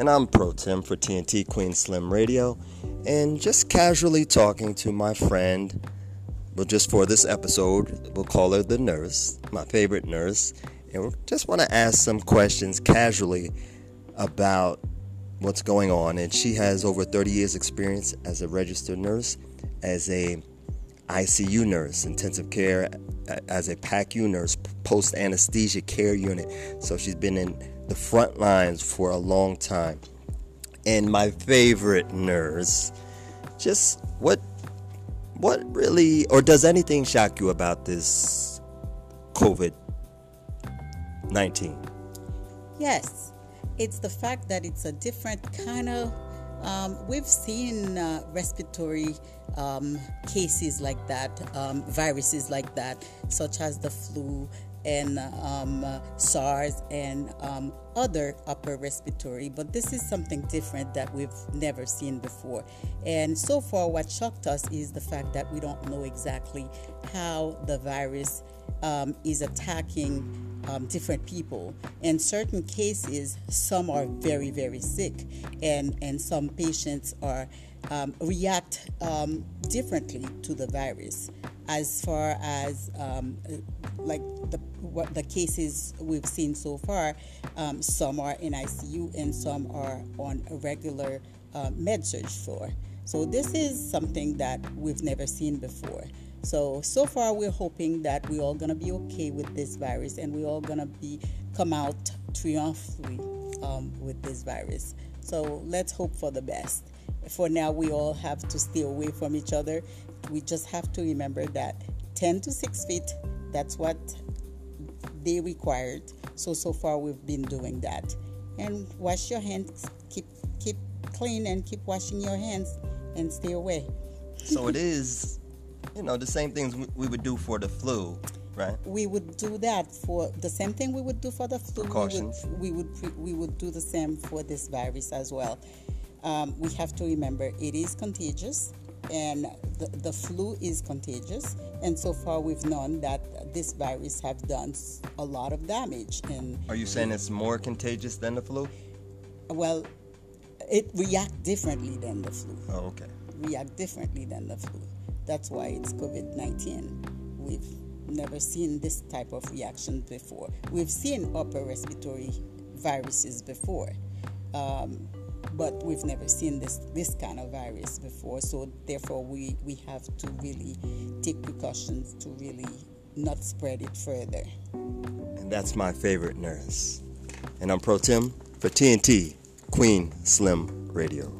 and I'm Pro Tim for TNT Queen Slim Radio, and just casually talking to my friend. Well, just for this episode, we'll call her the nurse, my favorite nurse, and we just want to ask some questions casually about what's going on. And she has over 30 years' experience as a registered nurse, as a ICU nurse, intensive care, as a PACU nurse, post anesthesia care unit. So she's been in the front lines for a long time. And my favorite nurse, just what what really or does anything shock you about this COVID 19? Yes, it's the fact that it's a different kind of. Um, we've seen uh, respiratory um, cases like that, um, viruses like that, such as the flu and um, uh, SARS and um, other upper respiratory, but this is something different that we've never seen before. And so far, what shocked us is the fact that we don't know exactly how the virus um, is attacking um, different people. In certain cases, some are very, very sick, and, and some patients are um, react um, differently to the virus. As far as um, like the what the cases we've seen so far, um, some are in ICU and some are on a regular uh, med surg floor. So this is something that we've never seen before. So so far we're hoping that we're all gonna be okay with this virus and we're all gonna be come out triumphantly um, with this virus. So let's hope for the best. For now, we all have to stay away from each other. We just have to remember that 10 to 6 feet, that's what they required. So so far we've been doing that. And wash your hands, keep keep clean and keep washing your hands and stay away. So it is, you know, the same things we would do for the flu, right? We would do that for the same thing we would do for the flu. Precautions. We would we would, we would do the same for this virus as well. Um, we have to remember it is contagious and the, the flu is contagious. And so far we've known that this virus have done a lot of damage and are you saying it's more contagious than the flu? Well it react differently than the flu. Oh okay. React differently than the flu. That's why it's covid-19 we've never seen this type of reaction before. We've seen upper respiratory viruses before. Um, but we've never seen this this kind of virus before. So therefore we we have to really take precautions to really not spread it further. And that's my favorite nurse. And i'm pro tim for tnt queen slim radio